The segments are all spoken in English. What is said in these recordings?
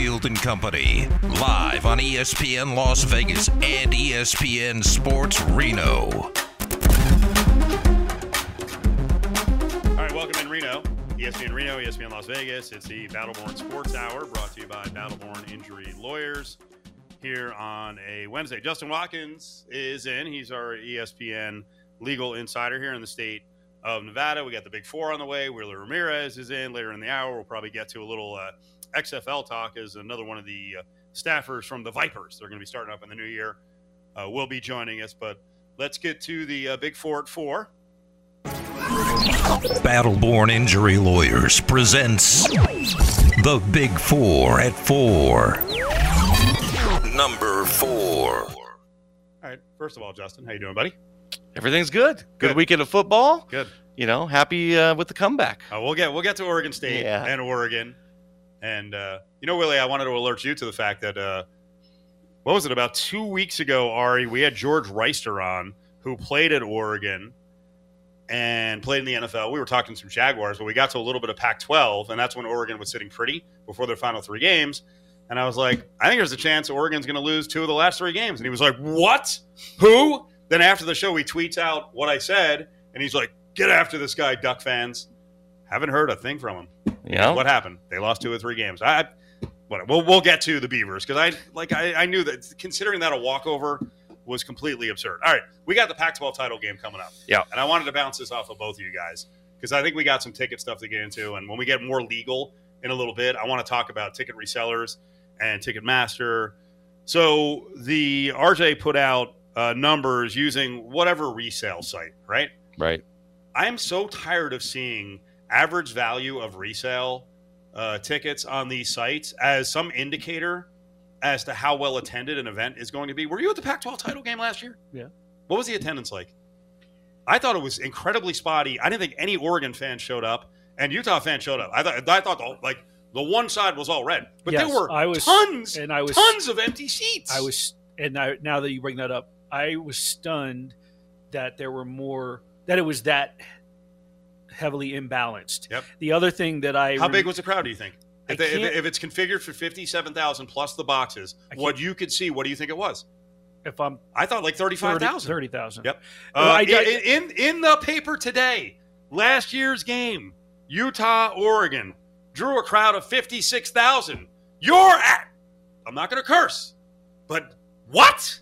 Cofield and Company, live on ESPN Las Vegas and ESPN Sports Reno. All right, welcome in Reno. ESPN Reno, ESPN Las Vegas. It's the Battleborn Sports Hour brought to you by Battleborn Injury Lawyers here on a Wednesday. Justin Watkins is in. He's our ESPN legal insider here in the state of Nevada. We got the big four on the way. Wheeler Ramirez is in later in the hour. We'll probably get to a little uh, XFL talk is another one of the uh, staffers from the Vipers. They're going to be starting up in the new year. Uh, will be joining us, but let's get to the uh, big four at four. Battleborn Injury Lawyers presents The Big Four at Four. Number four. All right. First of all, Justin, how you doing, buddy? Everything's good. Good, Good. weekend of football. Good. You know, happy uh, with the comeback. Uh, we'll get we'll get to Oregon State Yeah. and Oregon, and uh, you know, Willie, I wanted to alert you to the fact that uh, what was it about two weeks ago, Ari? We had George Wrighster on, who played at Oregon and played in the NFL. We were talking some Jaguars, but we got to a little bit of Pac-12, and that's when Oregon was sitting pretty before their final three games. And I was like, I think there's a chance Oregon's going to lose two of the last three games. And he was like, What? Who? Then after the show, he tweets out what I said, and he's like, Get after this guy, Duck fans. Haven't heard a thing from them. Yeah. What happened? They lost two or three games. I, what, we'll, we'll get to the Beavers because I like I, I knew that considering that a walkover was completely absurd. All right, we got the Pac-12 title game coming up. Yeah. and I wanted to bounce this off of both of you guys because I think we got some ticket stuff to get into, and when we get more legal in a little bit, I want to talk about ticket resellers and Ticketmaster. So the RJ put out uh, numbers using whatever resale site, right? right? I am so tired of seeing average value of resale uh, tickets on these sites as some indicator as to how well attended an event is going to be. Were you at the Pac 12 title game last year? Yeah. What was the attendance like? I thought it was incredibly spotty. I didn't think any Oregon fan showed up, and Utah fans showed up. I thought I thought the, like the one side was all red, but Yes, there were I was- tons and I was tons of empty seats. I was, and I, now that you bring that up, I was stunned that there were more, that it was that heavily imbalanced. Yep. The other thing that I How rem- big was the crowd? Do you think? If, they, if, if it's configured for fifty-seven thousand plus the boxes, what you could see, what do you think it was? if I'm I thought like thirty-five thousand. 30,000. Yep. Well, Uh, I- in, in in the paper today, last year's game, Utah Oregon drew a crowd of fifty-six thousand. You're at. I'm not going to curse, but what?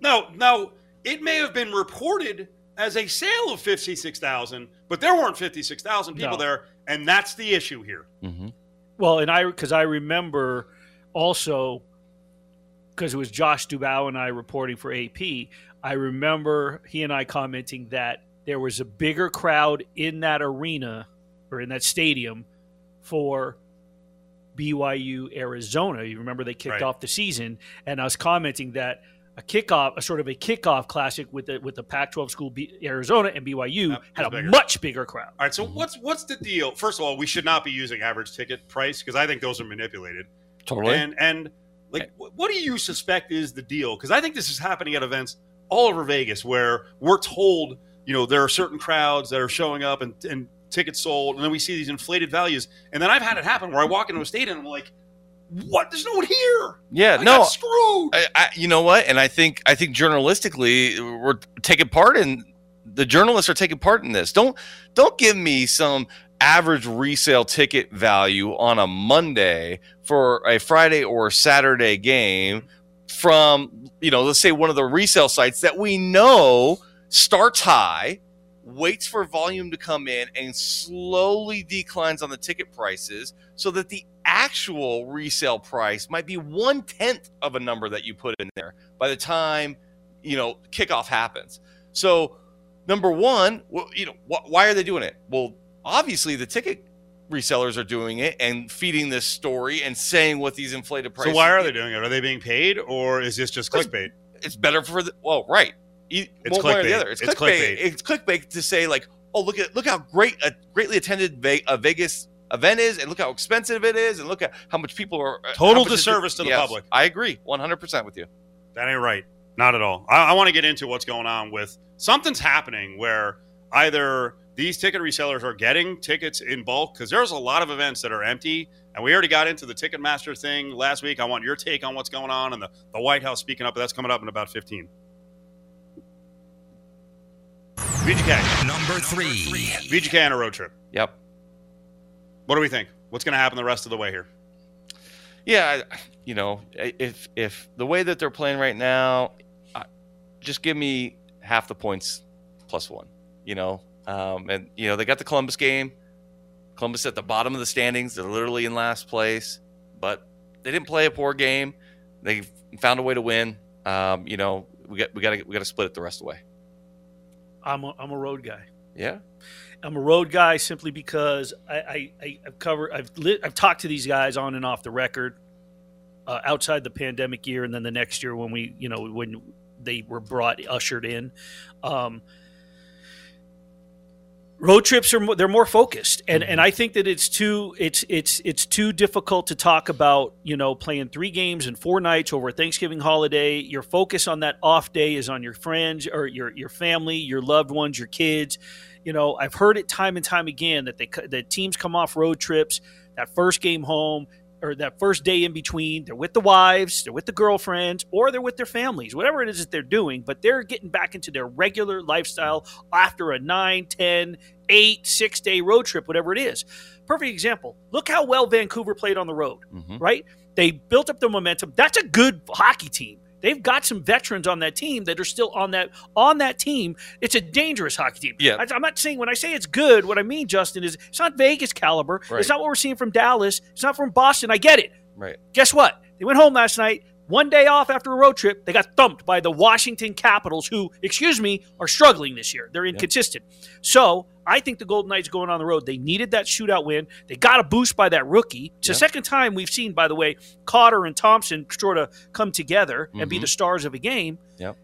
No, no. It may have been reported as a sale of fifty-six thousand, but there weren't fifty-six thousand people No. there, and that's the issue here. Mm-hmm. Well, and I, because I remember also, because it was Josh Dubow and I reporting for AP, I remember he and I commenting that there was a bigger crowd in that arena or in that stadium for BYU Arizona. You remember they kicked Right. off the season, and I was commenting that a kickoff, a sort of a kickoff classic with the with the Pac-12 school B, Arizona and BYU Yep, had a bigger. much bigger crowd. All right, so what's what's the deal? First of all, we should not be using average ticket price because I think those are manipulated. Totally. And and like, wh- what do you suspect is the deal? Because I think this is happening at events all over Vegas where we're told, you know, there are certain crowds that are showing up and and tickets sold, and then we see these inflated values, and then I've had it happen where I walk into a stadium and I'm like, what? There's no one here. yeah. I no. screwed. I, I, you know what? And I think I think journalistically we're taking part in the journalists are taking part in this. Don't don't give me some average resale ticket value on a Monday for a Friday or Saturday game from you know let's say one of the resale sites that we know starts high waits for volume to come in and slowly declines on the ticket prices so that the actual resale price might be one tenth of a number that you put in there by the time you know kickoff happens. So number one, well, you know, wh- why are they doing it? Well, obviously the ticket resellers are doing it and feeding this story and saying what these inflated prices. so why are they doing it? Are they being paid, or is this just clickbait? It's better for the well, right? E- It's one way or the clickbait. other. It's, It's clickbait. clickbait. It's clickbait to say like, oh look at look how great a greatly attended Ve- a Vegas event is, and look how expensive it is, and look at how much people are uh, Total how much it- disservice to the Yes, public. I agree, one hundred percent with you. That ain't right. Not at all. I, I want to get into what's going on with something's happening where either these ticket resellers are getting tickets in bulk because there's a lot of events that are empty. And we already got into the Ticketmaster thing last week. I want your take on what's going on and the, the White House speaking up, but that's coming up in about 15. VGK. Number three. VGK on a road trip. Yep. What do we think? What's going to happen the rest of the way here? Yeah, you know, if if the way that they're playing right now, just give me half the points plus one. You know, um, and you know they got the Columbus game. Columbus at the bottom of the standings. They're literally in last place, but they didn't play a poor game. They found a way to win. Um, you know, we got we got to we got to split it the rest of the way. I'm a, I'm a road guy. Yeah. I'm a road guy simply because I, I, I've covered I've li- I've talked to these guys on and off the record, uh, outside the pandemic year and then the next year when we you know when they were brought ushered in. Um, road trips are more, they're more focused. And mm-hmm. and I think that it's too it's it's it's too difficult to talk about you know playing three games in four nights over a Thanksgiving holiday. Your focus on that off day is on your friends or your your family your loved ones your kids. You know I've heard it time and time again that they that teams come off road trips that first game home or that first day in between they're with the wives they're with the girlfriends or they're with their families whatever it is that they're doing but they're getting back into their regular lifestyle after a 9 10 8 6 day road trip whatever it is. Perfect example. Look how well vancouver played on the road hmm right? They built up the momentum. That's a good hockey team they've got some veterans on that team that are still on that on that team it's a dangerous hockey team Yeah. I, i'm not saying when i say it's good what i mean justin is it's not vegas caliber Right. it's not what we're seeing from dallas it's not from boston i get it Right. guess what? They went home last night, one day off after a road trip. They got thumped by the Washington Capitals, who, excuse me, are struggling this year. They're inconsistent. So I think the Golden Knights going on the road. They needed that shootout win. They got a boost by that rookie. It's the second time we've seen, by the way, Cotter and Thompson sort of come together and be Mhm. the stars of a game. Yep.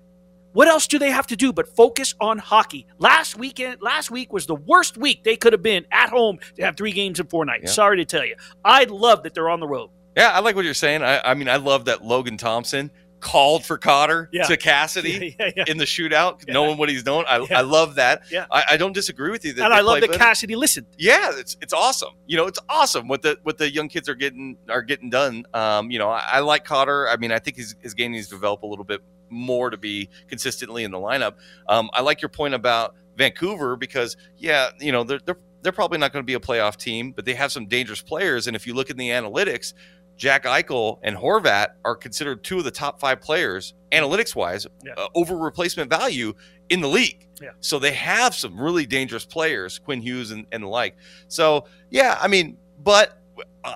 What else do they have to do but focus on hockey? Last weekend, last week was the worst week they could have been at home to have three games in four nights. Sorry to tell you. I love that they're on the road. Yeah, I like what you're saying. I, I mean, I love that Logan Thompson called for Cotter Yeah. to Cassidy. yeah, yeah. in the shootout, knowing what he's doing. I. I love that. Yeah. I, I don't disagree with you. That and I love that better. Cassidy listened. Yeah, it's it's awesome. You know, it's awesome what the what the young kids are getting are getting done. Um, you know, I, I like Cotter. I mean, I think his his game needs to develop a little bit more to be consistently in the lineup. Um, I like your point about Vancouver because yeah, you know, they're they're they're probably not going to be a playoff team, but they have some dangerous players. And if you look in the analytics, Jack Eichel and Horvat are considered two of the top five players, analytics wise, Yeah. uh, over replacement value in the league. Yeah. So they have some really dangerous players, Quinn Hughes and, and the like. So, yeah, I mean, but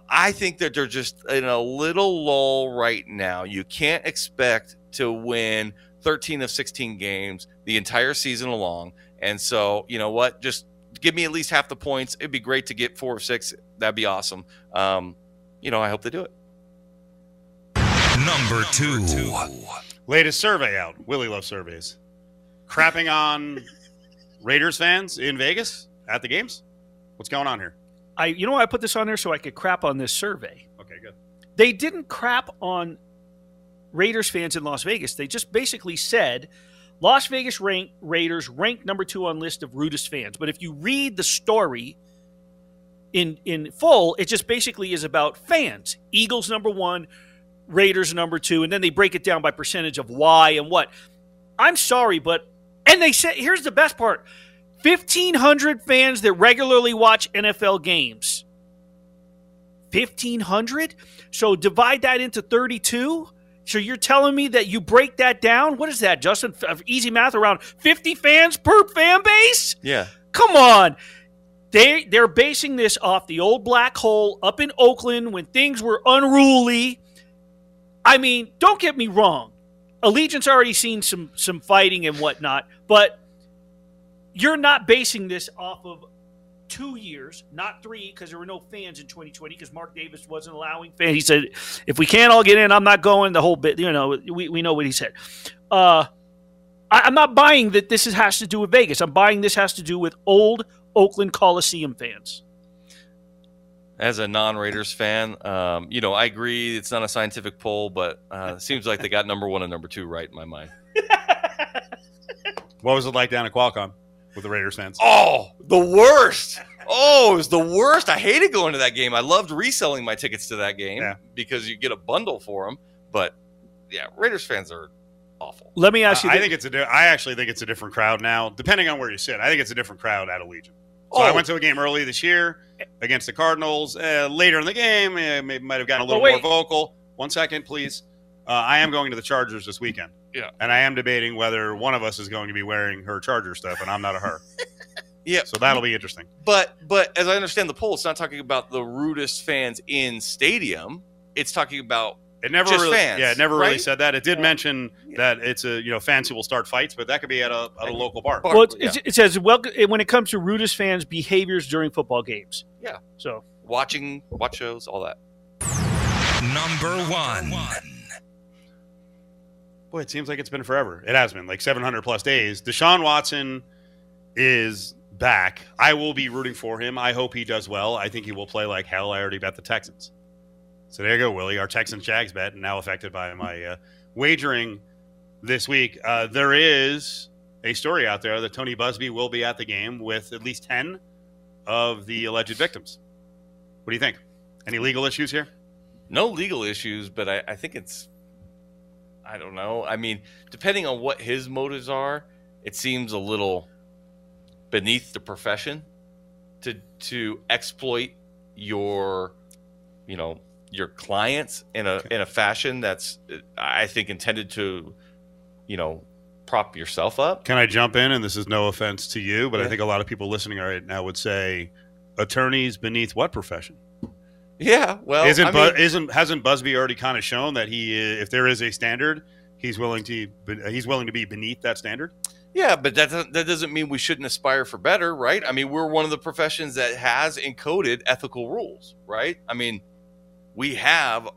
I think that they're just in a little lull right now. You can't expect to win 13 of 16 games the entire season along. And so, you know what? Just give me at least half the points. It'd be great to get four or six. That'd be awesome. Um, you know, I hope they do it. Number two. Latest survey out. Willie loves surveys. Crapping on Raiders fans in Vegas at the games. What's going on here? I, you know, why I put this on there so I could crap on this survey. Okay, good. They didn't crap on Raiders fans in Las Vegas. They just basically said Las Vegas rank, Raiders ranked number two on list of rudest fans. But if you read the story in in full, it just basically is about fans. Eagles number one, Raiders number two, and then they break it down by percentage of why and what. I'm sorry, but and they said here's the best part: fifteen hundred fans that regularly watch NFL games. Fifteen hundred. So divide that into thirty-two. So you're telling me that you break that down? What is that, Justin? Easy math around 50 fans per fan base? Yeah. Come on. They they're basing this off the old black hole up in Oakland when things were unruly. I mean, don't get me wrong. Allegiant's already seen some some fighting and whatnot, but you're not basing this off of two years, not three, because there were no fans in 2020 because Mark Davis wasn't allowing fans. He said, if we can't all get in, I'm not going the whole bit. You know, we, we know what he said. Uh, I, I'm not buying that this is, has to do with Vegas. I'm buying this has to do with old Oakland Coliseum fans. As a non-Raiders fan, um, you know, I agree it's not a scientific poll, but uh, it seems like they got number one and number two right in my mind. What was it like down at Qualcomm? with the Raiders fans. Oh, the worst. Oh, it was the worst. I hated going to that game. I loved reselling my tickets to that game Yeah. because you get a bundle for them. But yeah, Raiders fans are awful. Let me ask you. I think it's a. Di- I actually think it's a different crowd now, depending on where you sit. I think it's a different crowd at Allegiant. So I Oh. went to a game early this year against the Cardinals. Uh, later in the game, uh, may, might have gotten a Oh, little more vocal. One second, please. Uh, I am going to the Chargers this weekend. Yeah. And I am debating whether one of us is going to be wearing her Charger stuff, and I'm not a her. Yeah. So that'll be interesting. But but as I understand the poll, it's not talking about the rudest fans in stadium. It's talking about It never Just really, fans, yeah, it never really said that. It did Yeah. mention that it's a you know fans who will start fights, but that could be at a, at a local bar. Bar. well, it, yeah. it says well when it comes to rudest fans' behaviors during football games. Yeah. So watching watch shows, all that. Number one. Boy, it seems like it's been forever. It has been like 700 plus days. Deshaun Watson is back. I will be rooting for him. I hope he does well. I think he will play like hell. I already bet the Texans. So there you go, Willie. Our Texans Jags bet now affected by my uh, wagering this week. Uh, there is a story out there that Tony Buzbee will be at the game with at least 10 of the alleged victims. What do you think? Any legal issues here? No legal issues, but I, I think it's I don't know. I mean, depending on what his motives are, it seems a little beneath the profession to to exploit your you know your clients in a in a fashion that's I think intended to you know prop yourself up. Can I jump in? And this is no offense to you, but I think a lot of people listening right now would say attorneys beneath what profession? Yeah, well, isn't I Bu- isn't hasn't Buzbee already kind of shown that he, if there is a standard, he's willing to he's willing to be beneath that standard? Yeah, but that doesn't, that doesn't mean we shouldn't aspire for better, right? I mean, we're one of the professions that has encoded ethical rules, right? I mean, we have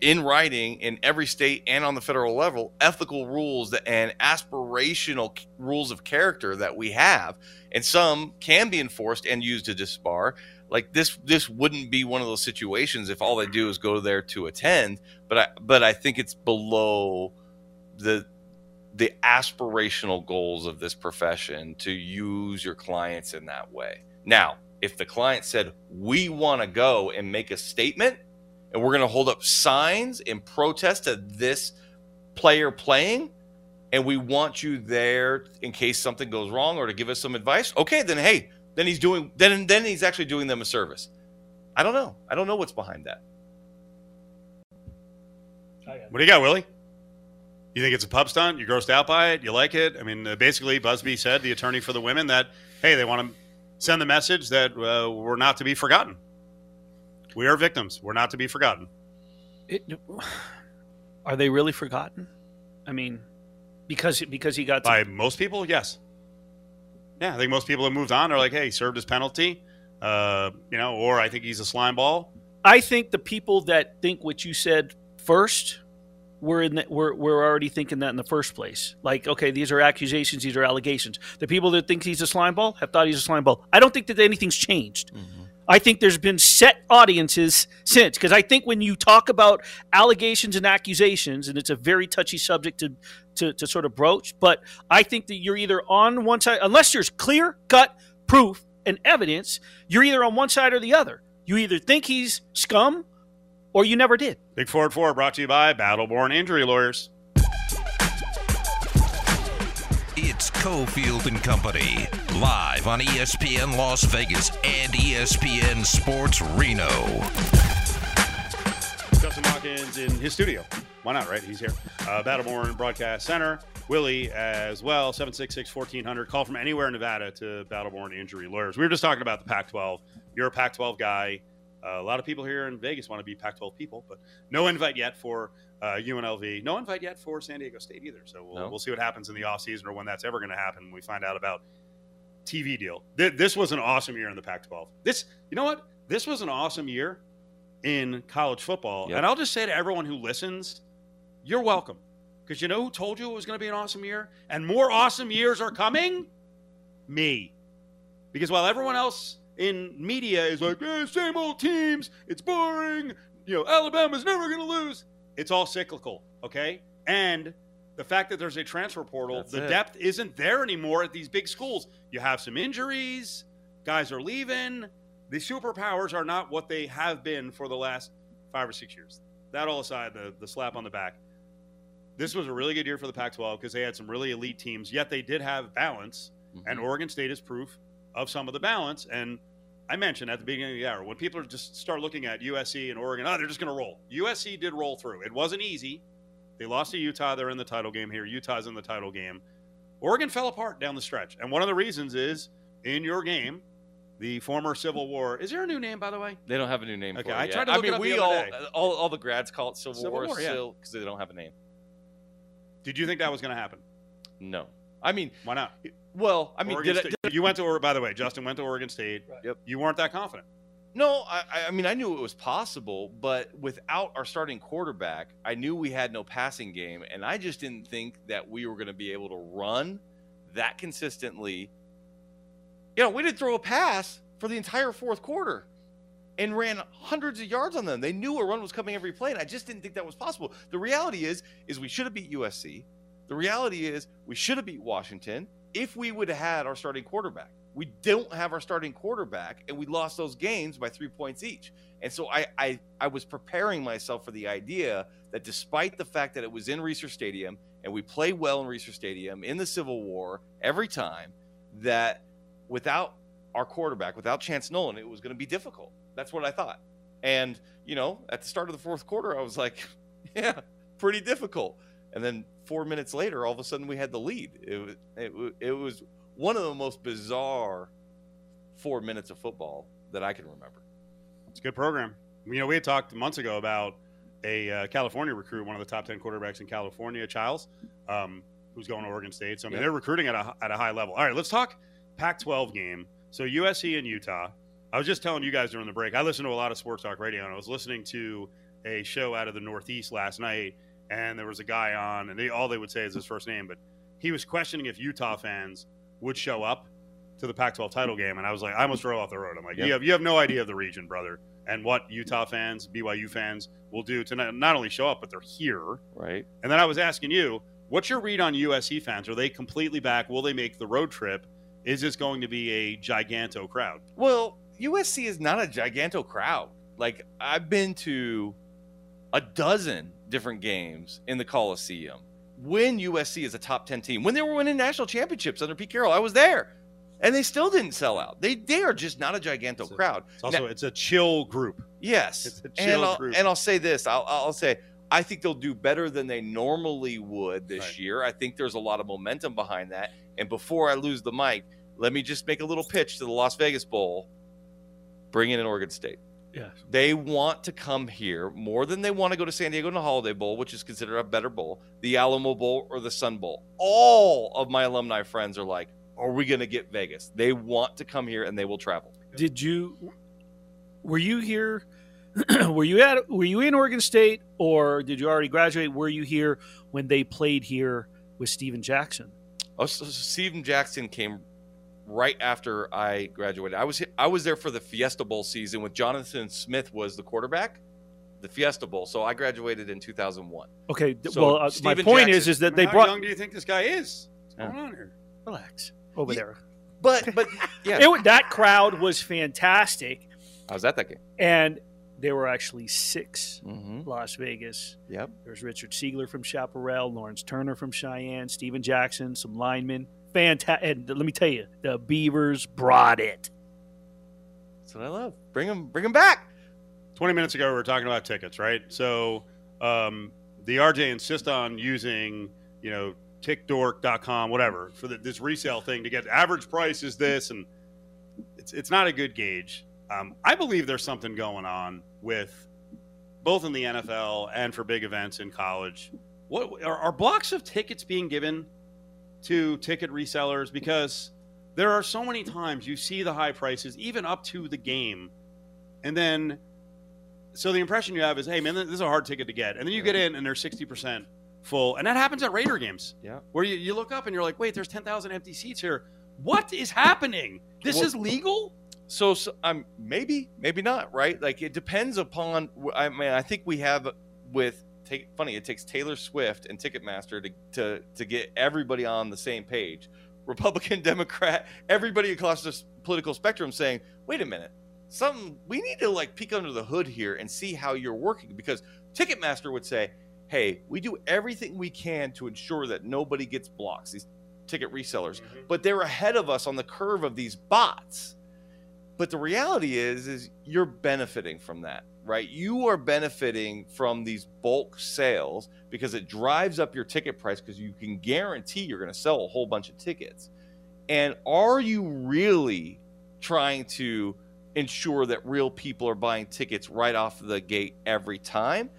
in writing in every state and on the federal level ethical rules and aspirational rules of character that we have, and some can be enforced and used to disbar. Like this, this wouldn't be one of those situations if all they do is go there to attend. But I, but I think it's below the the aspirational goals of this profession to use your clients in that way. Now, if the client said, We want to go and make a statement, and we're going to hold up signs in protest to this player playing, and we want you there in case something goes wrong or to give us some advice, okay, then hey, then he's doing then then he's actually doing them a service. I don't know. I don't know what's behind that. What do you got, Willie? You think it's a pub stunt? You're grossed out by it? You like it? I mean, uh, basically, Buzbee said, the attorney for the women, that hey, they want to send the message that uh, we're not to be forgotten. We are victims. We're not to be forgotten. It, are they really forgotten? I mean, because because he got to- By most people, yes. Yeah, I think most people have moved on. They're like, hey, he served his penalty, uh, you know, or I think he's a slime ball. I think the people that think what you said first were in the, were, were already thinking that in the first place. Like, okay, these are accusations, these are allegations. The people that think he's a slime ball have thought he's a slime ball. I don't think that anything's changed. I think there's been set audiences since because I think when you talk about allegations and accusations, and it's a very touchy subject to, to to sort of broach, but I think that you're either on one side, unless there's clear cut proof and evidence, you're either on one side or the other. You either think he's scum, or you never did. Big Forward Four brought to you by Battleborn Injury Lawyers. Cofield and Company, live on ESPN Las Vegas and ESPN Sports Reno. Justin Watkins in his studio. Why not, right? He's here. Uh, Battleborn Broadcast Center. Willie as well, 766 1400. Call from anywhere in Nevada to Battleborn Injury Lawyers. We were just talking about the Pac 12. You're a Pac 12 guy. Uh, a lot of people here in Vegas want to be Pac 12 people, but no invite yet for uh, UNLV. No invite yet for San Diego State either. So we'll, No. we'll see what happens in the offseason or when that's ever going to happen when we find out about TV deal. Th- this was an awesome year in the Pac 12. This, you know what? This was an awesome year in college football. Yep. And I'll just say to everyone who listens, you're welcome. Because you know who told you it was going to be an awesome year? And more awesome years are coming? Me. Because while everyone else in media is like, eh, same old teams, it's boring, you know, Alabama's never going to lose, it's all cyclical, okay? And the fact that there's a transfer portal, That's the it. depth isn't there anymore at these big schools. You have some injuries, guys are leaving. The superpowers are not what they have been for the last five or six years. That all aside, the, the slap on the back. This was a really good year for the Pac 12 because they had some really elite teams, yet they did have balance. And Mhm. Oregon State is proof of some of the balance. And I mentioned at the beginning of the hour, when people just start looking at USC and Oregon, oh, they're just going to roll. USC did roll through. It wasn't easy. They lost to Utah. They're in the title game here. Utah's in the title game. Oregon fell apart down the stretch. And one of the reasons is in your game, the former Civil War. Is there a new name, by the way? They don't have a new name Okay, it. I tried to I look it mean, up we all, all all the grads call it Civil, Civil War, War, yeah. because they don't have a name. Did you think that was going to happen? No, I mean, Why not? well, I mean, Oregon did I, State- you went to, or by the way, Justin went to Oregon State. Right. Yep. You weren't that confident. No, I, I- I mean I knew it was possible, but without our starting quarterback, I knew we had no passing game, and I just didn't think that we were going to be able to run that consistently. You know, we didn't throw a pass for the entire fourth quarter, and ran hundreds of yards on them. They knew a run was coming every play, and I just didn't think that was possible. The reality is, is we should have beat USC. The reality is, we should have beat Washington if we would have had our starting quarterback. We don't have our starting quarterback, and we lost those games by three points each. And so I, I, I was preparing myself for the idea that despite the fact that it was in Reser Stadium and we play well in Reser Stadium in the Civil War every time, that without our quarterback, without Chance Nolan, it was going to be difficult. That's what I thought. And, you know, at the start of the fourth quarter, I was like, yeah, pretty difficult. And then four minutes later, all of a sudden we had the lead. It was, it, it was one of the most bizarre four minutes of football that I can remember. It's a good program. You know, we had talked months ago about a uh, California recruit, one of the top 10 quarterbacks in California, Chiles, um, who's going to Oregon State. So, I mean, Yeah. they're recruiting at a, at a high level. All right, let's talk Pac 12 game. So, USC and Utah. I was just telling you guys during the break, I listen to a lot of sports talk radio, and I was listening to a show out of the Northeast last night, and there was a guy on, and they all they would say is his first name, but he was questioning if Utah fans would show up to the Pac-12 title game, and I was like, I almost drove off the road. I'm like, Yeah. you have you have no idea of the region, brother, and what Utah fans, BYU fans will do to not, not only show up, but they're here. Right. And then I was asking you, what's your read on USC fans? Are they completely back? Will they make the road trip? Is this going to be a giganto crowd? Well, USC is not a giganto crowd. Like I've been to a dozen different games in the Coliseum. When USC is a top 10 team, when they were winning national championships under Pete Carroll, I was there. And they still didn't sell out. They they are just not a giganto It's a- crowd. It's also Now- it's a chill group. Yes, It's a and chill I'll, group. and I'll say this: I'll, I'll say I think they'll do better than they normally would this Right. year. I think there's a lot of momentum behind that. And before I lose the mic, let me just make a little pitch to the Las Vegas Bowl. Bring in an Oregon State. Yes. They want to come here more than they want to go to San Diego in the Holiday Bowl, which is considered a better bowl, the Alamo Bowl, or the Sun Bowl. All of my alumni friends are like, "Are we going to get Vegas?" They want to come here and they will travel. Did you? Were you here? were you at? Were you in Oregon State, or did you already graduate? Were you here when they played here with Steven Jackson? Oh, so Steven Jackson came right after I graduated. I was I was there for the Fiesta Bowl season with Jonathan Smith was the quarterback, the Fiesta Bowl. So I graduated in 2001. Okay. So, well, uh, my point is, Jackson- is that I they mean, how brought. young do you think this guy is? What's Yeah. going on here? Relax over Yeah. there. But but yeah, It, that crowd was fantastic, I was at that game. and there were actually six Mm-hmm. Las Vegas. Yep. There's Richard Seigler from Chaparral, Lawrence Turner from Cheyenne, Steven Jackson, some linemen. Fantastic. And let me tell you, the Beavers brought it. That's what I love. Bring them, bring him back. 20 minutes ago, we were talking about tickets, right? So um, the RJ insist on using, you know, tickdork.com, whatever, for the, this resale thing to get average price is this, and it's it's not a good gauge. Um, I believe there's something going on with both in the NFL and for big events in college. What are, are blocks of tickets being given to ticket resellers? Because there are so many times you see the high prices, even up to the game, and then so the impression you have is, hey man, this is a hard ticket to get, and then you get in and they're sixty percent full, and that happens at Raider games. Yeah. where you, you look up and you're like, wait, there's ten thousand empty seats here. What is happening? This Well- is legal. So, so um, maybe, maybe not, right? Like it depends upon. I mean, I think we have with take funny. It takes Taylor Swift and Ticketmaster to to to get everybody on the same page. Republican, Democrat, everybody across the political spectrum saying, "Wait a minute, something we need to like peek under the hood here and see how you're working." Because Ticketmaster would say, "Hey, we do everything we can to ensure that nobody gets blocks. These ticket resellers, mm-hmm. but they're ahead of us on the curve of these bots." But the reality is, is you're benefiting from that, right? You are benefiting from these bulk sales because it drives up your ticket price because you can guarantee you're going to sell a whole bunch of tickets. And are you really trying to ensure that real people are buying tickets right off the gate every time?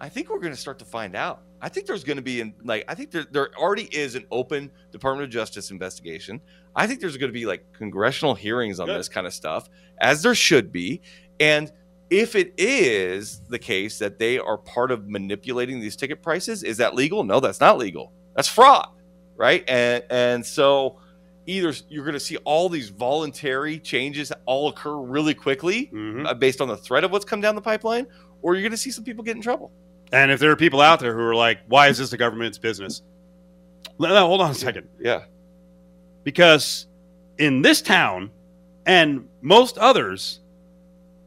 I think we're going to start to find out. I think there's going to be in like I think there there already is an open Department of Justice investigation. I think there's going to be like congressional hearings on Good. this kind of stuff, as there should be. And if it is the case that they are part of manipulating these ticket prices, is that legal? No, that's not legal. That's fraud, right? And and so either you're going to see all these voluntary changes all occur really quickly Mhm. uh, based on the threat of what's come down the pipeline, or you're going to see some people get in trouble. And if there are people out there who are like, "Why is this the government's business?" No, hold on a second. Yeah. because in this town and most others,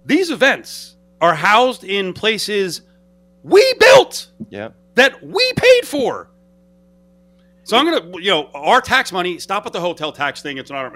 these events are housed in places we built Yeah. that we paid for. So I'm gonna, you know, our tax money. Stop with the hotel tax thing. It's not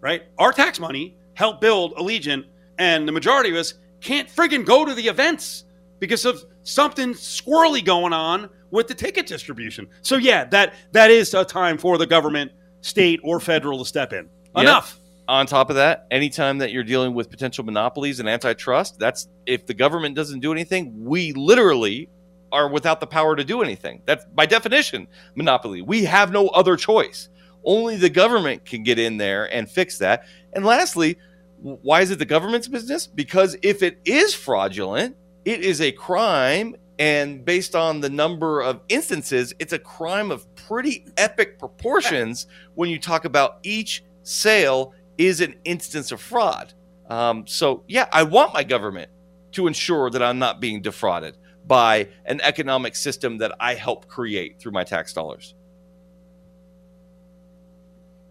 right. Our tax money helped build Allegiant, and the majority of us can't friggin' go to the events because of something squirrely going on with the ticket distribution. So yeah, that that is a time for the government, state or federal, to step in. Enough. On top of that, anytime that you're dealing with potential monopolies and antitrust, that's if the government doesn't do anything, we literally are without the power to do anything. That's by definition monopoly. We have no other choice. Only the government can get in there and fix that. And lastly, why is it the government's business? Because if it is fraudulent, it is a crime. And based on the number of instances, it's a crime of pretty epic proportions when you talk about each sale is an instance of fraud. Um, so, yeah, I want my government to ensure that I'm not being defrauded by an economic system that I help create through my tax dollars.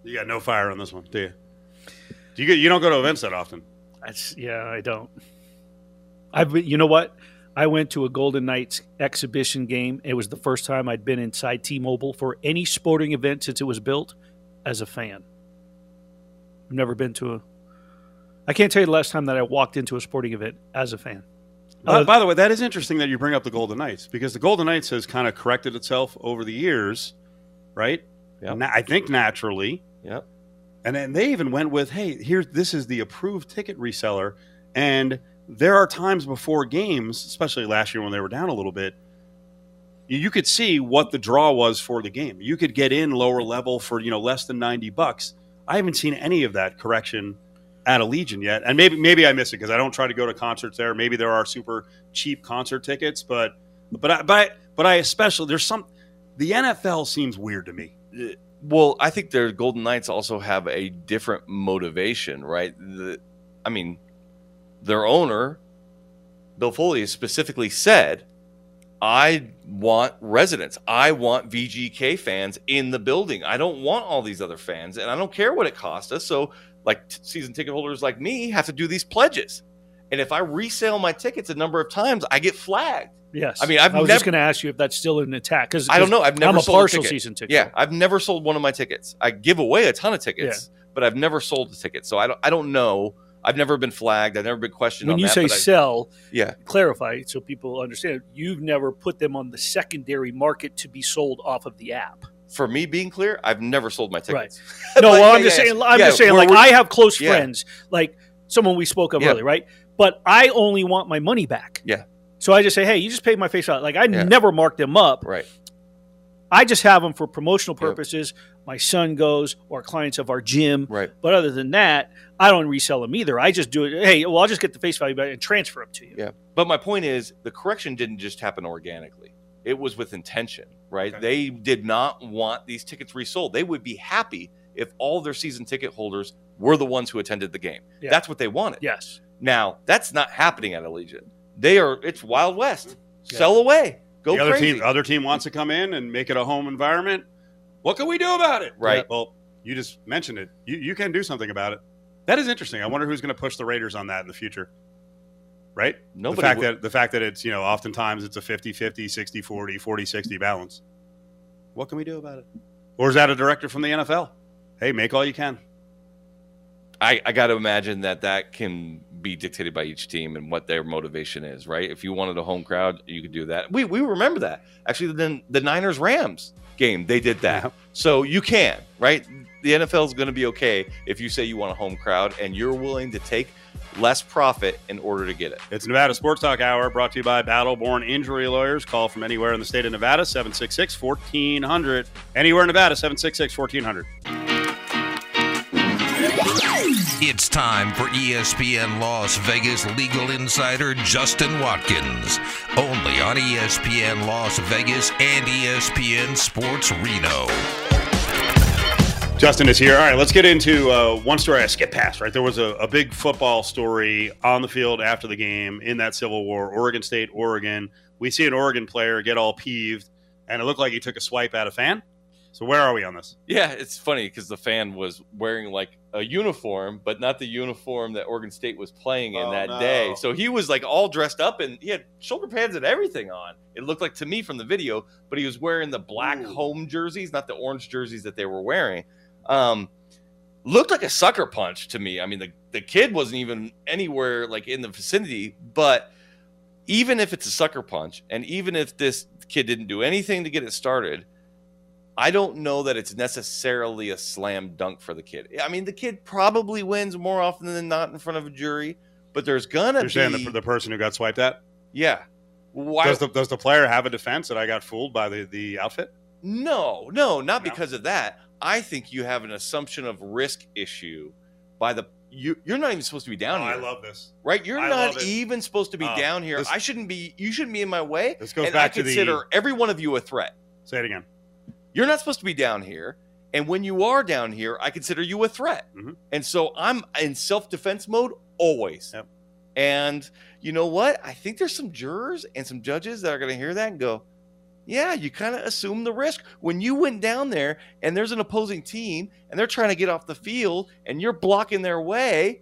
You got no fire on this one, do you? Do you get, you don't go to events that often? That's yeah, I don't. I've been, you know what? I went to a Golden Knights exhibition game. It was the first time I'd been inside T-Mobile for any sporting event since it was built as a fan. I've never been to a I can't tell you the last time that I walked into a sporting event as a fan. By, Uh, by the way, that is interesting that you bring up the Golden Knights because the Golden Knights has kind of corrected itself over the years, right? Yep. Na- I think naturally. Yep. And then they even went with, hey, here's this is the approved ticket reseller. And there are times before games, especially last year when they were down a little bit, you, you could see what the draw was for the game. You could get in lower level for, you know, less than 90 bucks. I haven't seen any of that correction at Allegiant yet. And maybe maybe I miss it because I don't try to go to concerts there. Maybe there are super cheap concert tickets, but but I but I, but I especially there's some the NFL seems weird to me. Uh, well, I think their Golden Knights also have a different motivation, right? The, I mean, their owner, Bill Foley, specifically said, I want residents. I want VGK fans in the building. I don't want all these other fans, and I don't care what it costs us. So, like t- season ticket holders like me have to do these pledges. And if I resale my tickets a number of times, I get flagged. Yes. I mean, I've I was never- just going to ask you if that's still an attack because I don't know. I've never I'm a sold partial ticket. season ticket. Yeah, I've never sold one of my tickets. I give away a ton of tickets, but I've never sold a ticket. So I don't I don't know. I've never been flagged. I've never been questioned When on you that. say but I- sell, yeah, clarify so people understand. You've never put them on the secondary market to be sold off of the app. for me being clear, I've never sold my tickets. No, But well, I'm just yeah, saying. I'm yeah, just saying. Like I have close friends, like someone we spoke of earlier, right? But I only want my money back. Yeah. So I just say, hey, you just paid my face out. Like I never mark them up. right. I just have them for promotional Yep. Purposes. My son goes, or clients of our gym. Right. But other than that, I don't resell them either. I just do it. Hey, well, I'll just get the face value back and transfer them to you. Yeah. But my point is the correction didn't just happen organically. It was with intention, right? Okay. They did not want these tickets resold. They would be happy if all their season ticket holders were the ones who attended the game. Yeah. That's what they wanted. Yes. Now, that's not happening at Allegiant. They are it's Wild West. Yeah. Sell away. Go the other crazy. team, the other team wants to come in and make it a home environment. What can we do about it? Right. Yeah, well, you just mentioned it. You you can do something about it. That is interesting. I wonder who's going to push the Raiders on that in the future. Right? Nobody the fact that the fact that it's, you know, oftentimes it's a 50-50, 60-40, 40-60 balance. What can we do about it? Or is that a director from the NFL? Hey, make all you can. I, I got to imagine that that can be dictated by each team and what their motivation is, right? If you wanted a home crowd, you could do that. We we remember that actually. Then the Niners Rams game, they did that, Yeah. so you can, right? The NFL is going to be okay if you say you want a home crowd and you're willing to take less profit in order to get it. It's Nevada Sports Talk Hour brought to you by Battleborn Injury Lawyers. Call from anywhere in the state of Nevada, 766 1400. Anywhere in Nevada, 766 1400. It's time for ESPN Las Vegas legal insider Justin Watkins. Only on ESPN Las Vegas and ESPN Sports Reno. Justin is here. All right, let's get into uh, one story I skipped past. Right, there was a, a big football story on the field after the game in that Civil War, Oregon State, Oregon. We see an Oregon player get all peeved, and it looked like he took a swipe at a fan. So where are we on this? Yeah, it's funny because the fan was wearing like a uniform, but not the uniform that Oregon State was playing in Oh, that no. day. So he was like all dressed up and he had shoulder pads and everything on. It looked like to me from the video, but he was wearing the black Ooh. home jerseys, not the orange jerseys that they were wearing. Um, looked like a sucker punch to me. I mean, the, the kid wasn't even anywhere like in the vicinity, but even if it's a sucker punch, and even if this kid didn't do anything to get it started, I don't know that it's necessarily a slam dunk for the kid. I mean, the kid probably wins more often than not in front of a jury, but there's gonna You're be saying the, the person who got swiped at? yeah. Why? Does the, does the player have a defense that I got fooled by the, the outfit? no, no, not No. because of that. I think you have an assumption of risk issue by the you. You're not even supposed to be down Oh, here, I love this. right? You're I not even supposed to be Oh, down here. this- I shouldn't be. You shouldn't be in my way. This goes and back I to the- consider every one of you a threat. Say it again. You're not supposed to be down here. And when you are down here, I consider you a threat. Mhm. And so I'm in self defense mode always. Yep. And you know what? I think there's some jurors and some judges that are going to hear that and go, yeah, you kind of assume the risk. When you went down there and there's an opposing team and they're trying to get off the field and you're blocking their way,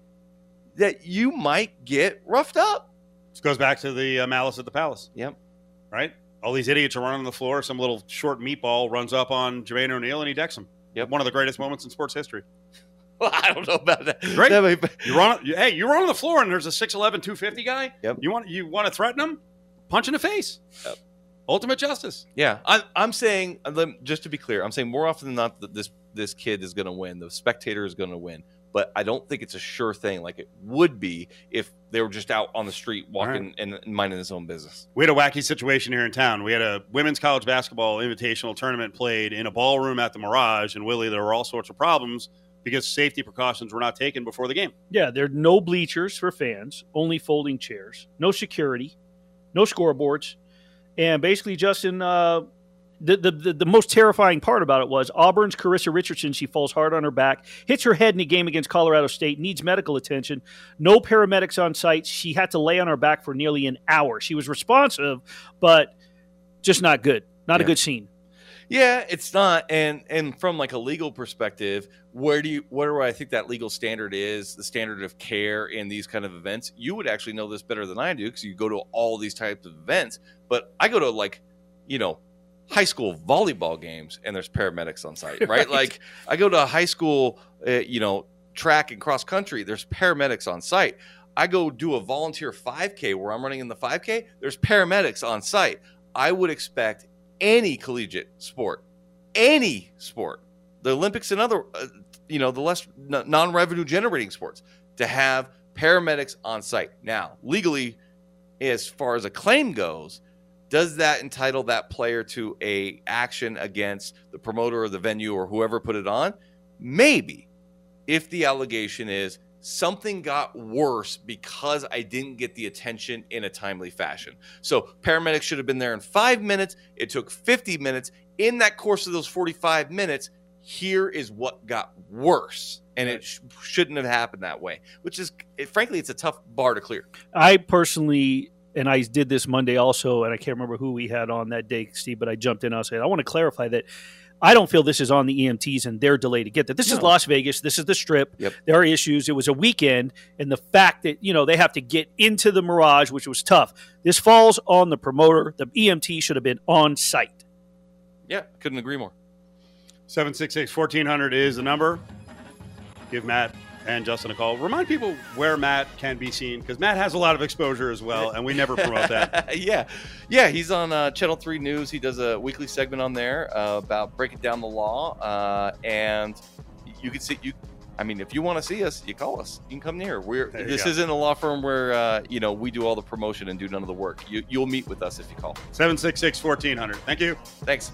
that you might get roughed up. This goes back to the uh, malice at the palace. Yep. Right? All these idiots are running on the floor. Some little short meatball runs up on Jermaine O'Neal and he decks him. Yep. One of the greatest moments in sports history. Well, I don't know about that. Great. That be- You run, you- hey, you run on the floor and there's a 6'11", 250 guy. Yep. You want you want to threaten him? Punch in the face. Yep. Ultimate justice. Yeah, I, I'm saying uh, just to be clear, I'm saying more often than not that this this kid is going to win. The spectator is going to win, but I don't think it's a sure thing like it would be if they were just out on the street walking and, and minding his own business. We had a wacky situation here in town. We had a women's college basketball invitational tournament played in a ballroom at the Mirage, and Willie, there were all sorts of problems because safety precautions were not taken before the game. Yeah, there are no bleachers for fans, only folding chairs, no security, no scoreboards, and basically, Justin, uh, the, the the the most terrifying part about it was Auburn's Kharyssa Richardson. She falls hard on her back, hits her head in a game against Colorado State, needs medical attention. No paramedics on site. She had to lay on her back for nearly an hour. She was responsive, but just not good. Not a good scene. Yeah, it's not. And and from like a legal perspective, where do you where do I think that legal standard is, the standard of care in these kind of events? You would actually know this better than I do because you go to all these types of events. But I go to like, you know, high school volleyball games and there's paramedics on site, right? Right. Like I go to a high school, uh, you know, track and cross country. There's paramedics on site. I go do a volunteer 5K where I'm running in the 5K. There's paramedics on site. I would expect any collegiate sport, any sport, the Olympics and other, uh, you know, the less non-revenue generating sports, to have paramedics on site. Now, legally, as far as a claim goes, does that entitle that player to a action against the promoter or the venue or whoever put it on? Maybe, if the allegation is something got worse because I didn't get the attention in a timely fashion. So paramedics should have been there in five minutes. It took 50 minutes. In that course of those 45 minutes, here is what got worse. And it sh- shouldn't have happened that way, which is, it, frankly, it's a tough bar to clear. I personally and I did this Monday also, and I can't remember who we had on that day, Steve, but I jumped in. I said, I want to clarify that I don't feel this is on the EMTs and their delay to get there. This no. is Las Vegas. This is the Strip. Yep. There are issues. It was a weekend, and the fact that you know they have to get into the Mirage, which was tough. This falls on the promoter. The EMT should have been on site. Yeah, couldn't agree more. 766 1400 is the number. Give Matt and Justin a call. Remind people where Matt can be seen because Matt has a lot of exposure as well, and we never promote that. yeah, yeah, he's on uh, Channel Three News. He does a weekly segment on there uh, about breaking down the law, uh, and you can see you. I mean, if you want to see us, you call us. You can come near. We're this isn't a law firm where uh, you know we do all the promotion and do none of the work. You, you'll meet with us if you call. 766 1400. Thank you. Thanks.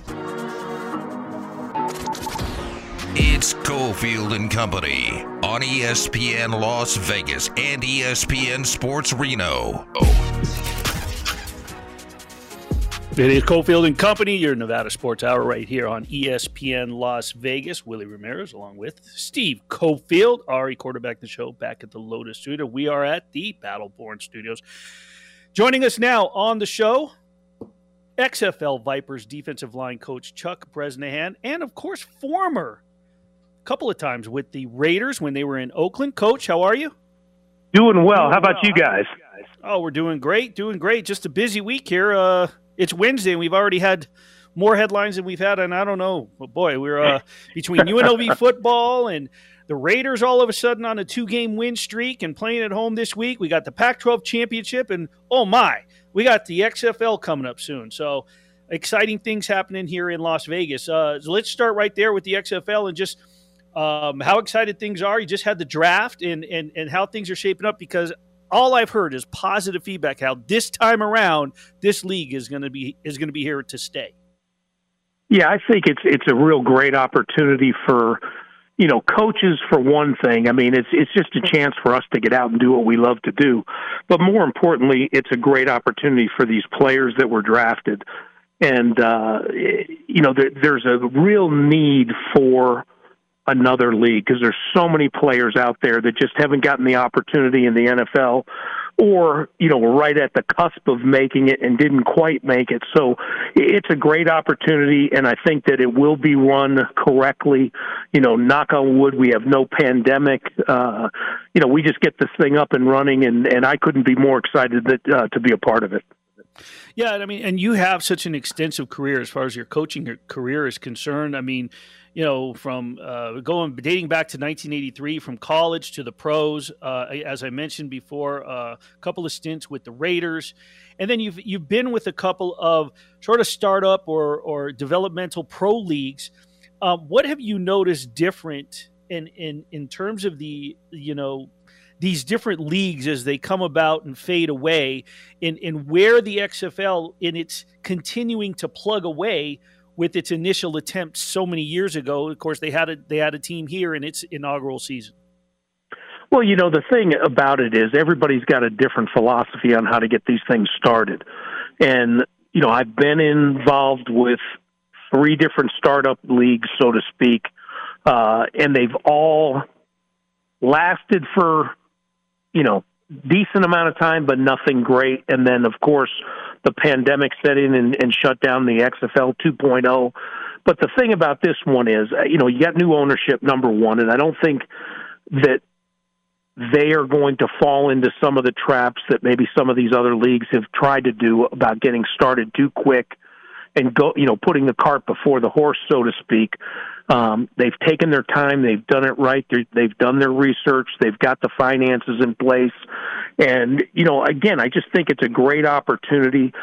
It's Cofield and Company on ESPN Las Vegas and ESPN Sports Reno. It is Cofield and Company, your Nevada Sports Hour, right here on ESPN Las Vegas. Willie Ramirez, along with Steve Cofield, Ari quarterback the show, back at the Lotus Studio. We are at the Battleborn Studios. Joining us now on the show, XFL Vipers defensive line coach Chuck Bresnahan, and of course, former couple of times with the Raiders when they were in Oakland. Coach, how are you? Doing well. How about you guys? Oh, we're doing great, doing great. Just a busy week here. Uh, it's Wednesday, and we've already had more headlines than we've had, and I don't know, but boy, we're uh, between UNLV football and the Raiders all of a sudden on a two-game win streak and playing at home this week. We got the Pac-12 championship, and oh my, we got the XFL coming up soon. So exciting things happening here in Las Vegas. Uh, so let's start right there with the XFL and just – um, how excited things are. You just had the draft and, and, and how things are shaping up because all I've heard is positive feedback. How this time around, this league is going to be is going to be here to stay. Yeah, I think it's it's a real great opportunity for you know coaches for one thing. I mean, it's it's just a chance for us to get out and do what we love to do, but more importantly, it's a great opportunity for these players that were drafted. And uh, you know, there, there's a real need for another league because there's so many players out there that just haven't gotten the opportunity in the NFL or you know right at the cusp of making it and didn't quite make it. So it's a great opportunity and i think that it will be run correctly. You know knock on wood we have no pandemic. Uh you know we just get this thing up and running and and i couldn't be more excited that uh, to be a part of it. Yeah, I mean, and you have such an extensive career as far as your coaching career is concerned. I mean, you know, from uh, going dating back to 1983, from college to the pros. Uh, as I mentioned before, uh, a couple of stints with the Raiders, and then you've you've been with a couple of sort of startup or or developmental pro leagues. Um, what have you noticed different in in in terms of the you know these different leagues as they come about and fade away, and and where the XFL in its continuing to plug away with its initial attempt so many years ago. Of course, they had a they had a team here in its inaugural season. Well, you know, the thing about it is everybody's got a different philosophy on how to get these things started. And, you know, I've been involved with three different startup leagues, so to speak, uh, and they've all lasted for, you know, decent amount of time, but nothing great. And then, of course, the pandemic set in and, and shut down the XFL 2.0. But the thing about this one is, uh, you know, you got new ownership, number one, and I don't think that they are going to fall into some of the traps that maybe some of these other leagues have tried to do about getting started too quick and go, you know, putting the cart before the horse, so to speak. Um, they've taken their time. They've done it right. They're, they've done their research. They've got the finances in place. And, you know, again, I just think it's a great opportunity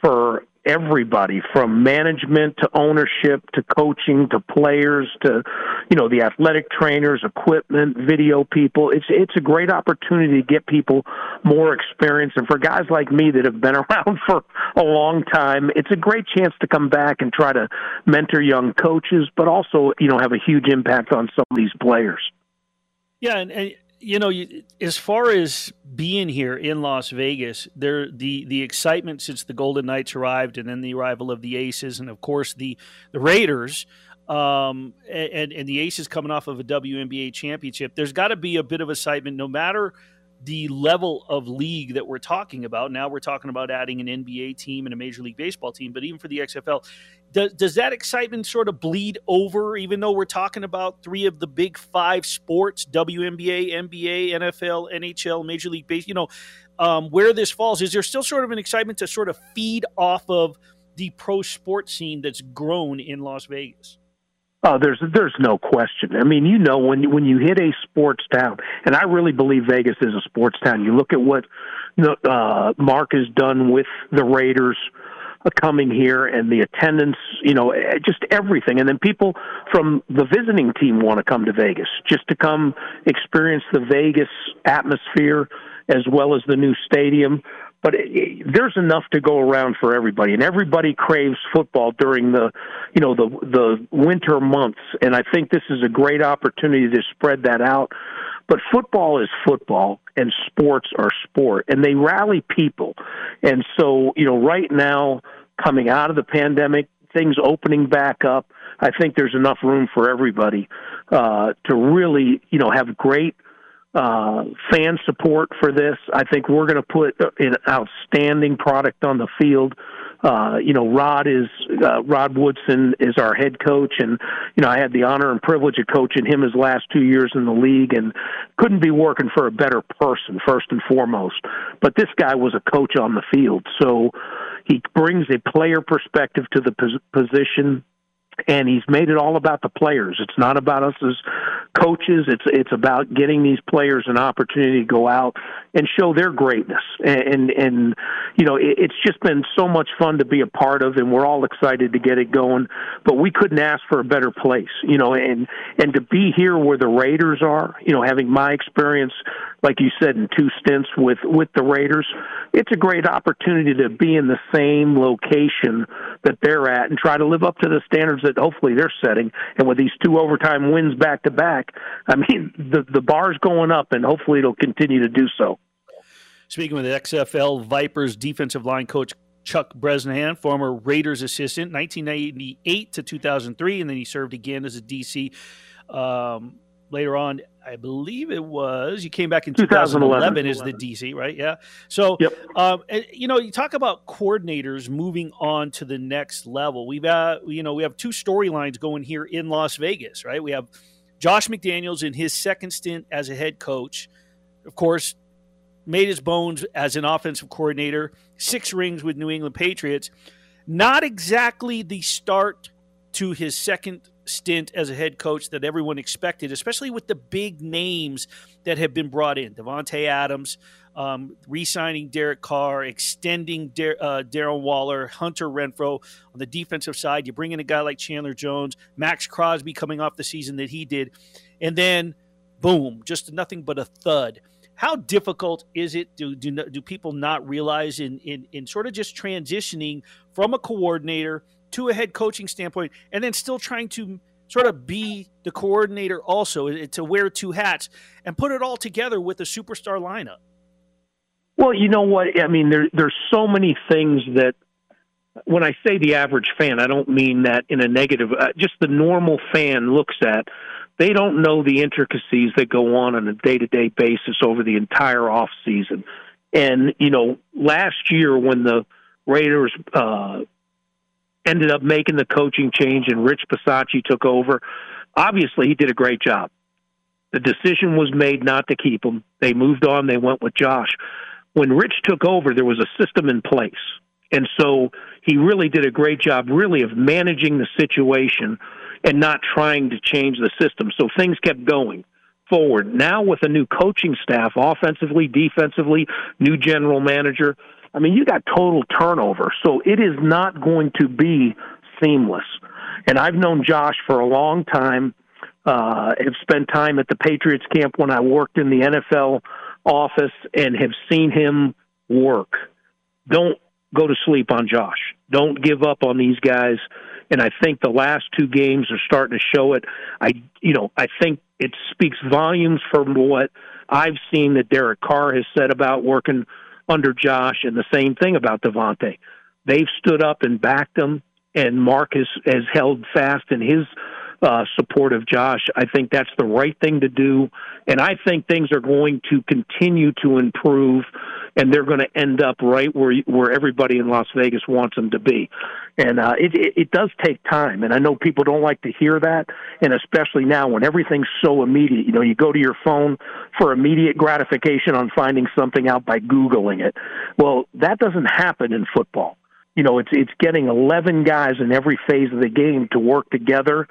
for everybody from management to ownership to coaching to players to you know the athletic trainers equipment video people. It's it's a great opportunity to get people more experience. And for guys like me that have been around for a long time it's a great chance to come back and try to mentor young coaches but also you know have a huge impact on some of these players. Yeah and, and you know, as far as being here in Las Vegas, there the the excitement since the Golden Knights arrived, and then the arrival of the Aces, and of course the the Raiders, um, and and the Aces coming off of a WNBA championship. There's got to be a bit of excitement, no matter the level of league that we're talking about. Now we're talking about adding an NBA team and a Major League Baseball team, but even for the XFL, does, does that excitement sort of bleed over, even though we're talking about three of the big five sports WNBA, NBA, NFL, NHL, Major League Baseball? You know, um, where this falls, is there still sort of an excitement to sort of feed off of the pro sports scene that's grown in Las Vegas? Oh, there's there's no question. I mean, you know, when when you hit a sports town, and I really believe Vegas is a sports town. You look at what uh, Mark has done with the Raiders uh, coming here, and the attendance, you know, eh, just everything. And then people from the visiting team want to come to Vegas just to come experience the Vegas atmosphere as well as the new stadium but it, it, there's enough to go around for everybody, and everybody craves football during the, you know, the the winter months. And I think this is a great opportunity to spread that out. But football is football, and sports are sport, and they rally people. And so, you know, right now, coming out of the pandemic, things opening back up, I think there's enough room for everybody uh, to really, you know, have great uh, fan support for this. I think we're going to put an outstanding product on the field. Uh, you know, Rod is uh, Rod Woodson is our head coach, and you know I had the honor and privilege of coaching him his last two years in the league, and couldn't be working for a better person first and foremost. But this guy was a coach on the field, so he brings a player perspective to the pos- position and he's made it all about the players. It's not about us as coaches. It's it's about getting these players an opportunity to go out and show their greatness. And and, and you know, it, it's just been so much fun to be a part of, and we're all excited to get it going. But we couldn't ask for a better place, you know, and and to be here where the Raiders are, you know, having my experience, like you said, in two stints with with the Raiders, it's a great opportunity to be in the same location that they're at and try to live up to the standards that hopefully they're setting. And with these two overtime wins back to back, I mean the the bar's going up, and hopefully it'll continue to do so. Speaking with XFL Vipers defensive line coach Chuck Bresnahan, former Raiders assistant, 1998 to 2003, and then he served again as a DC. Um, later on, I believe it was you came back in 2011, 2011 as the DC, right? Yeah. So, yep. um, you know, you talk about coordinators moving on to the next level. We've got, you know, we have two storylines going here in Las Vegas, right? We have Josh McDaniels in his second stint as a head coach. Of course, made his bones as an offensive coordinator, six rings with New England Patriots. Not exactly the start to his second stint as a head coach that everyone expected, especially with the big names that have been brought in. Davante Adams, um, re-signing Derek Carr, extending Dar- uh, Darren Waller, Hunter Renfrow. on the defensive side. You bring in a guy like Chandler Jones, Maxx Crosby coming off the season that he did, and then boom, just nothing but a thud. How difficult is it? Do do, do people not realize in, in in sort of just transitioning from a coordinator to a head coaching standpoint, and then still trying to sort of be the coordinator also to wear two hats and put it all together with a superstar lineup. Well, you know what? I mean, there there's so many things that when I say the average fan, I don't mean that in a negative. Uh, just the normal fan looks at. They don't know the intricacies that go on on a day to day basis over the entire off season. And you know, last year when the Raiders uh, ended up making the coaching change and Rich Bisaccia took over. Obviously, he did a great job. The decision was made not to keep him. They moved on. They went with Josh. When Rich took over, there was a system in place. And so he really did a great job, really, of managing the situation and not trying to change the system. So things kept going forward. Now, with a new coaching staff, offensively, defensively, new general manager, I mean, you got total turnover, so it is not going to be seamless. And I've known Josh for a long time. Uh, have spent time at the Patriots camp when I worked in the NFL office and have seen him work. Don't go to sleep on Josh. Don't give up on these guys. And I think the last two games are starting to show it. I, you know, I think it speaks volumes from what I've seen that Derek Carr has said about working under Josh, and the same thing about Davante. They've stood up and backed him, and Mark has, has held fast in his uh, support of Josh. I think that's the right thing to do, and I think things are going to continue to improve, and they're going to end up right where where everybody in Las Vegas wants them to be. And uh, it, it it does take time, and I know people don't like to hear that, and especially now when everything's so immediate. You know, you go to your phone for immediate gratification on finding something out by googling it. Well, that doesn't happen in football you know, it's it's getting 11 guys in every phase of the game to work together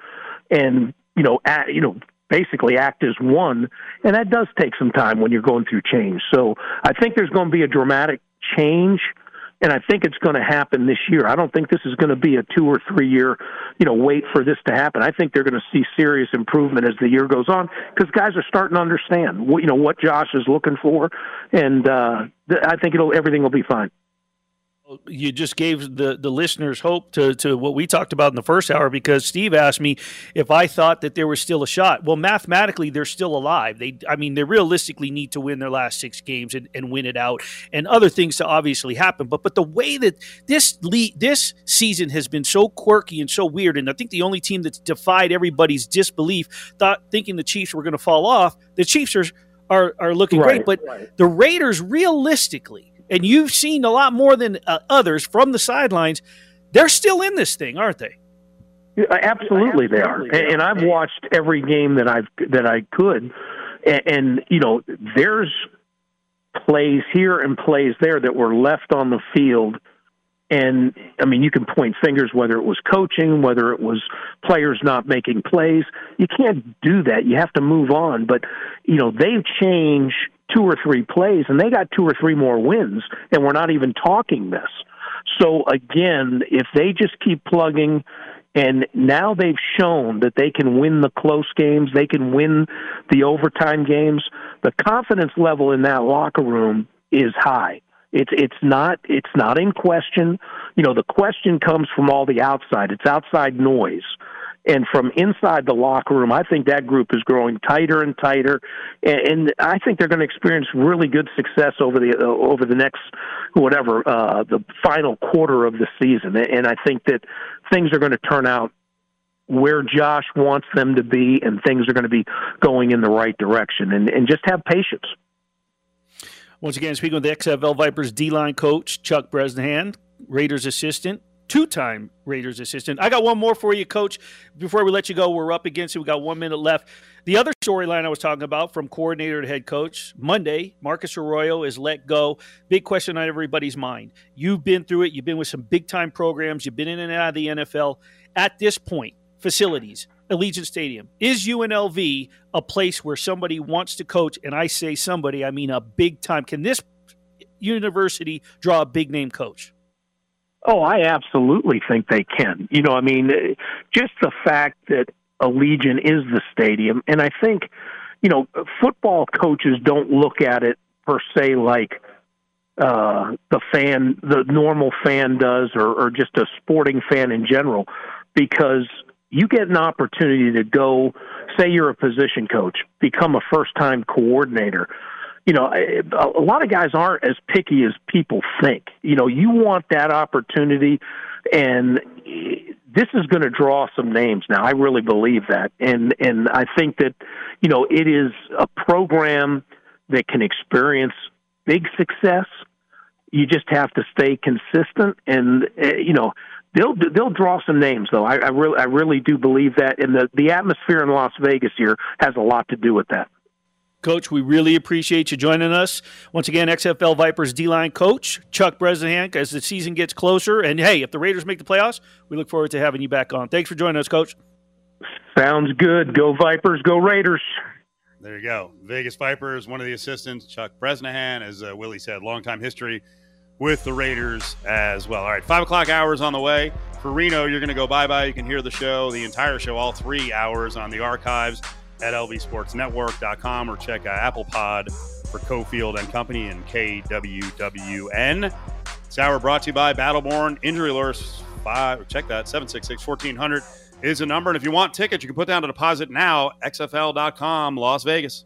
and you know, at, you know, basically act as one, and that does take some time when you're going through change. So I think there's going to be a dramatic change. And I think it's going to happen this year. I don't think this is going to be a two or three year, you know, wait for this to happen. I think they're going to see serious improvement as the year goes on because guys are starting to understand, what, you know, what Josh is looking for, and uh, I think it'll everything will be fine you just gave the, the listeners hope to, to what we talked about in the first hour because Steve asked me if I thought that there was still a shot. Well, mathematically, they're still alive. They, I mean, they realistically need to win their last six games and, and win it out, and other things to obviously happen. But but the way that this le- this season has been so quirky and so weird, and I think the only team that's defied everybody's disbelief, thought thinking the Chiefs were going to fall off, the Chiefs are are, are looking right, great, but right. the Raiders realistically and you've seen a lot more than uh, others from the sidelines, they're still in this thing, aren't they? Absolutely, they are. And, I've watched every game that I've that I could, and, and you know, there's plays here and plays there that were left on the field. And I mean, you can point fingers whether it was coaching, whether it was players not making plays. You can't do that. You have to move on. But, you know, they've changed two or three plays, and they got two or three more wins, and we're not even talking this. So again, if they just keep plugging, and now they've shown that they can win the close games, they can win the overtime games. The confidence level in that locker room is high. It's it's not it's not in question. You know, the question comes from all the outside. It's outside noise. And from inside the locker room, I think that group is growing tighter and tighter, and, and I think they're going to experience really good success over the uh, over the next whatever uh, the final quarter of the season. And I think that things are going to turn out where Josh wants them to be, and things are going to be going in the right direction. And, and just have patience. Once again, speaking with the XFL Vipers D line coach Chuck Bresnahan, Raiders assistant two time Raiders assistant. I got one more for you, coach. Before we let you go, we're up against it. We got one minute left. The other storyline I was talking about from coordinator to head coach Monday, Marcus Arroyo is let go. Big question on everybody's mind. You've been through it, you've been with some big time programs, you've been in and out of the NFL. At this point, facilities, Allegiant Stadium, is UNLV a place where somebody wants to coach? And I say somebody, I mean a big time. Can this university draw a big name coach? Oh, I absolutely think they can. You know, I mean, just the fact that Allegiant is the stadium, and I think, you know, football coaches don't look at it per se like uh, the fan, the normal fan does, or, or just a sporting fan in general, because you get an opportunity to go, say you're a position coach, become a first time coordinator you know, a lot of guys aren't as picky as people think. You know, you want that opportunity, and this is going to draw some names. Now, I really believe that, and and I think that, you know, it is a program that can experience big success. You just have to stay consistent, and uh, you know, they'll they'll draw some names though. I, I really I really do believe that, and the the atmosphere in Las Vegas here has a lot to do with that. Coach, we really appreciate you joining us. Once again, XFL Vipers D line coach, Chuck Bresnahan, as the season gets closer. And hey, if the Raiders make the playoffs, we look forward to having you back on. Thanks for joining us, Coach. Sounds good. Go Vipers, go Raiders. There you go. Vegas Vipers, one of the assistants, Chuck Bresnahan, as uh, Willie said, longtime history with the Raiders as well. All right, five o'clock hours on the way. For Reno, you're going to go bye bye. You can hear the show, the entire show, all three hours on the archives at lvsportsnetwork.com or check uh, Apple Pod for Cofield and Company and KWWN. This hour brought to you by Battleborn Injury Alerts. Five, check that 766 1400 is a number. And if you want tickets, you can put down a deposit now. XFL.com, Las Vegas.